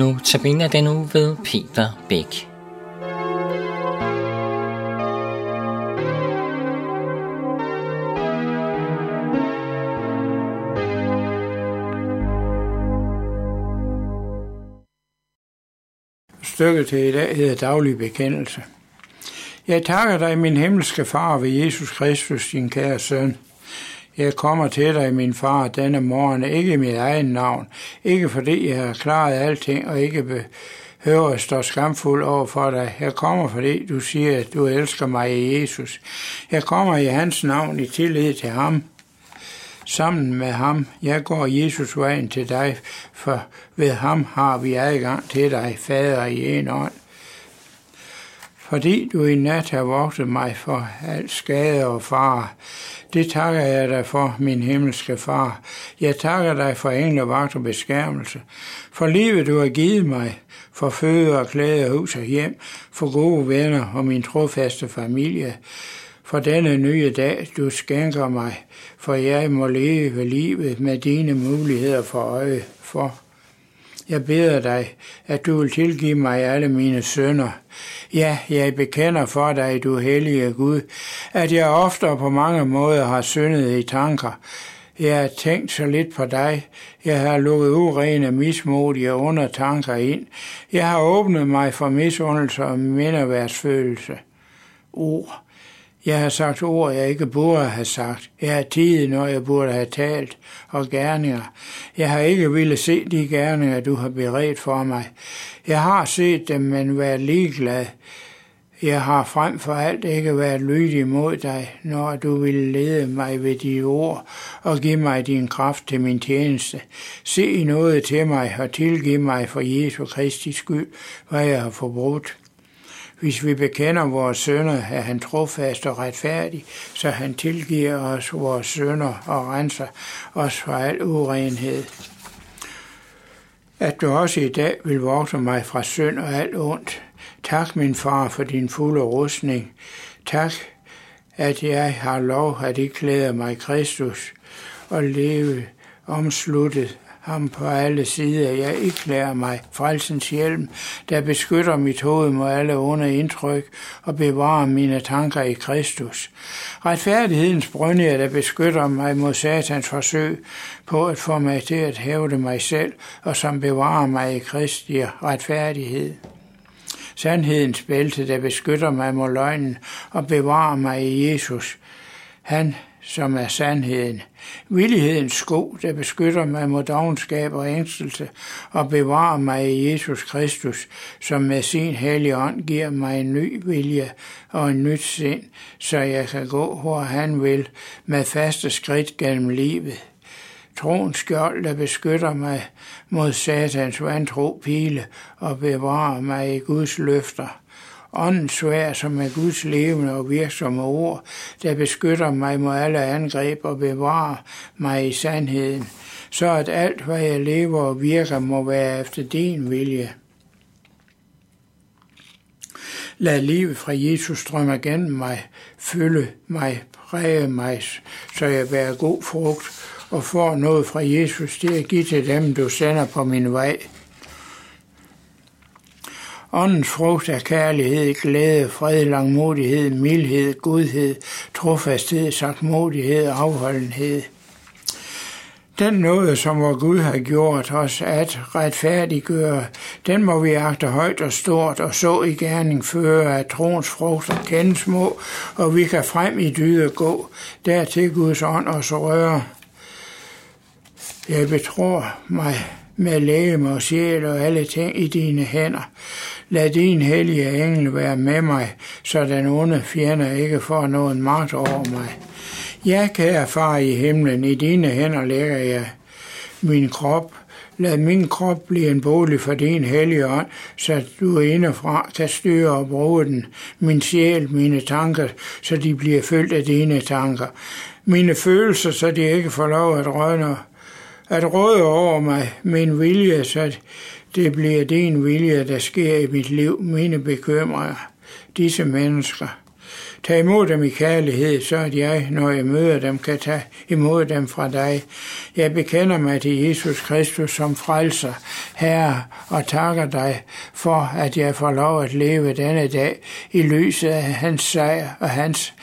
Nu tabiner den uge ved Peter Bæk. Stykket til i dag hedder daglig bekendelse. Jeg takker dig, min himmelske far, ved Jesus Kristus, din kære søn. Jeg kommer til dig, min far, denne morgen, ikke i mit egen navn, ikke fordi jeg har klaret alting, og ikke behøver at stå skamfuld over for dig. Jeg kommer, fordi du siger, at du elsker mig i Jesus. Jeg kommer i hans navn i tillid til ham. Sammen med ham, jeg går Jesus vejen til dig, for ved ham har vi adgang til dig, Fader, i en ånd fordi du i nat har vogtet mig for al skade og fare. Det takker jeg dig for, min himmelske far. Jeg takker dig for englevagt og beskærmelse, for livet du har givet mig, for føde og klæde, hus og hjem, for gode venner og min trofaste familie, for denne nye dag, du skænker mig, for jeg må leve livet med dine muligheder for øje for. Jeg beder dig, at du vil tilgive mig alle mine sønder. Ja, jeg bekender for dig, du hellige Gud, at jeg ofte og på mange måder har syndet i tanker. Jeg har tænkt så lidt på dig. Jeg har lukket urene, mismodige undertanker ind. Jeg har åbnet mig for misundelse og mindeværdsfølelse. Ord. Jeg har sagt ord, jeg ikke burde have sagt. Jeg har tid, når jeg burde have talt, og gerninger. Jeg har ikke ville se de gerninger, du har beredt for mig. Jeg har set dem, men været ligeglad. Jeg har frem for alt ikke været lydig mod dig, når du ville lede mig ved de ord og give mig din kraft til min tjeneste. Se noget til mig og tilgive mig for Jesu Kristi skyld, hvad jeg har forbrudt. Hvis vi bekender vores sønder, er han trofast og retfærdig, så han tilgiver os vores sønder og renser os fra al urenhed. At du også i dag vil vogte mig fra synd og alt ondt. Tak, min far, for din fulde rustning. Tak, at jeg har lov at iklæde mig Kristus og leve omsluttet ham på alle sider. Jeg iklærer mig frelsens hjelm, der beskytter mit hoved mod alle onde indtryk og bevarer mine tanker i Kristus. Retfærdighedens brønde, der beskytter mig mod satans forsøg på at få mig til at hævde mig selv, og som bevarer mig i Kristi retfærdighed sandhedens bælte, der beskytter mig mod løgnen og bevarer mig i Jesus. Han som er sandheden. Villighedens sko, der beskytter mig mod dogenskab og ængstelse og bevarer mig i Jesus Kristus, som med sin hellige ånd giver mig en ny vilje og en nyt sind, så jeg kan gå, hvor han vil, med faste skridt gennem livet. Troens skjold, der beskytter mig mod satans vantro pile og bevarer mig i Guds løfter Åndens svær, som er Guds levende og virksomme ord, der beskytter mig mod alle angreb og bevarer mig i sandheden, så at alt, hvad jeg lever og virker, må være efter din vilje. Lad livet fra Jesus strømme gennem mig, fylde mig, præge mig, så jeg bærer god frugt og får noget fra Jesus til at give til dem, du sender på min vej. Åndens frugt er kærlighed, glæde, fred, langmodighed, mildhed, godhed, trofasthed, sagtmodighed og afholdenhed. Den noget, som vor Gud har gjort os at retfærdiggøre, den må vi agte højt og stort, og så i gerning føre, at troens frugter kendes små, og vi kan frem i dyde gå, dertil Guds ånd os røre. Jeg betror mig med læge og sjæl og alle ting i dine hænder. Lad din hellige engel være med mig, så den onde fjender ikke får nogen magt over mig. Ja, kan far i himlen, i dine hænder lægger jeg min krop. Lad min krop blive en bolig for din hellige ånd, så du indefra kan styre og bruge den. Min sjæl, mine tanker, så de bliver fyldt af dine tanker. Mine følelser, så de ikke får lov at rødne at råde over mig, min vilje, så det bliver din vilje, der sker i mit liv, mine bekymringer, disse mennesker. Tag imod dem i kærlighed, så at jeg, når jeg møder dem, kan tage imod dem fra dig. Jeg bekender mig til Jesus Kristus som frelser, Herre, og takker dig for, at jeg får lov at leve denne dag i lyset af hans sejr og hans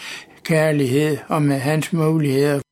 kærlighed og med hans muligheder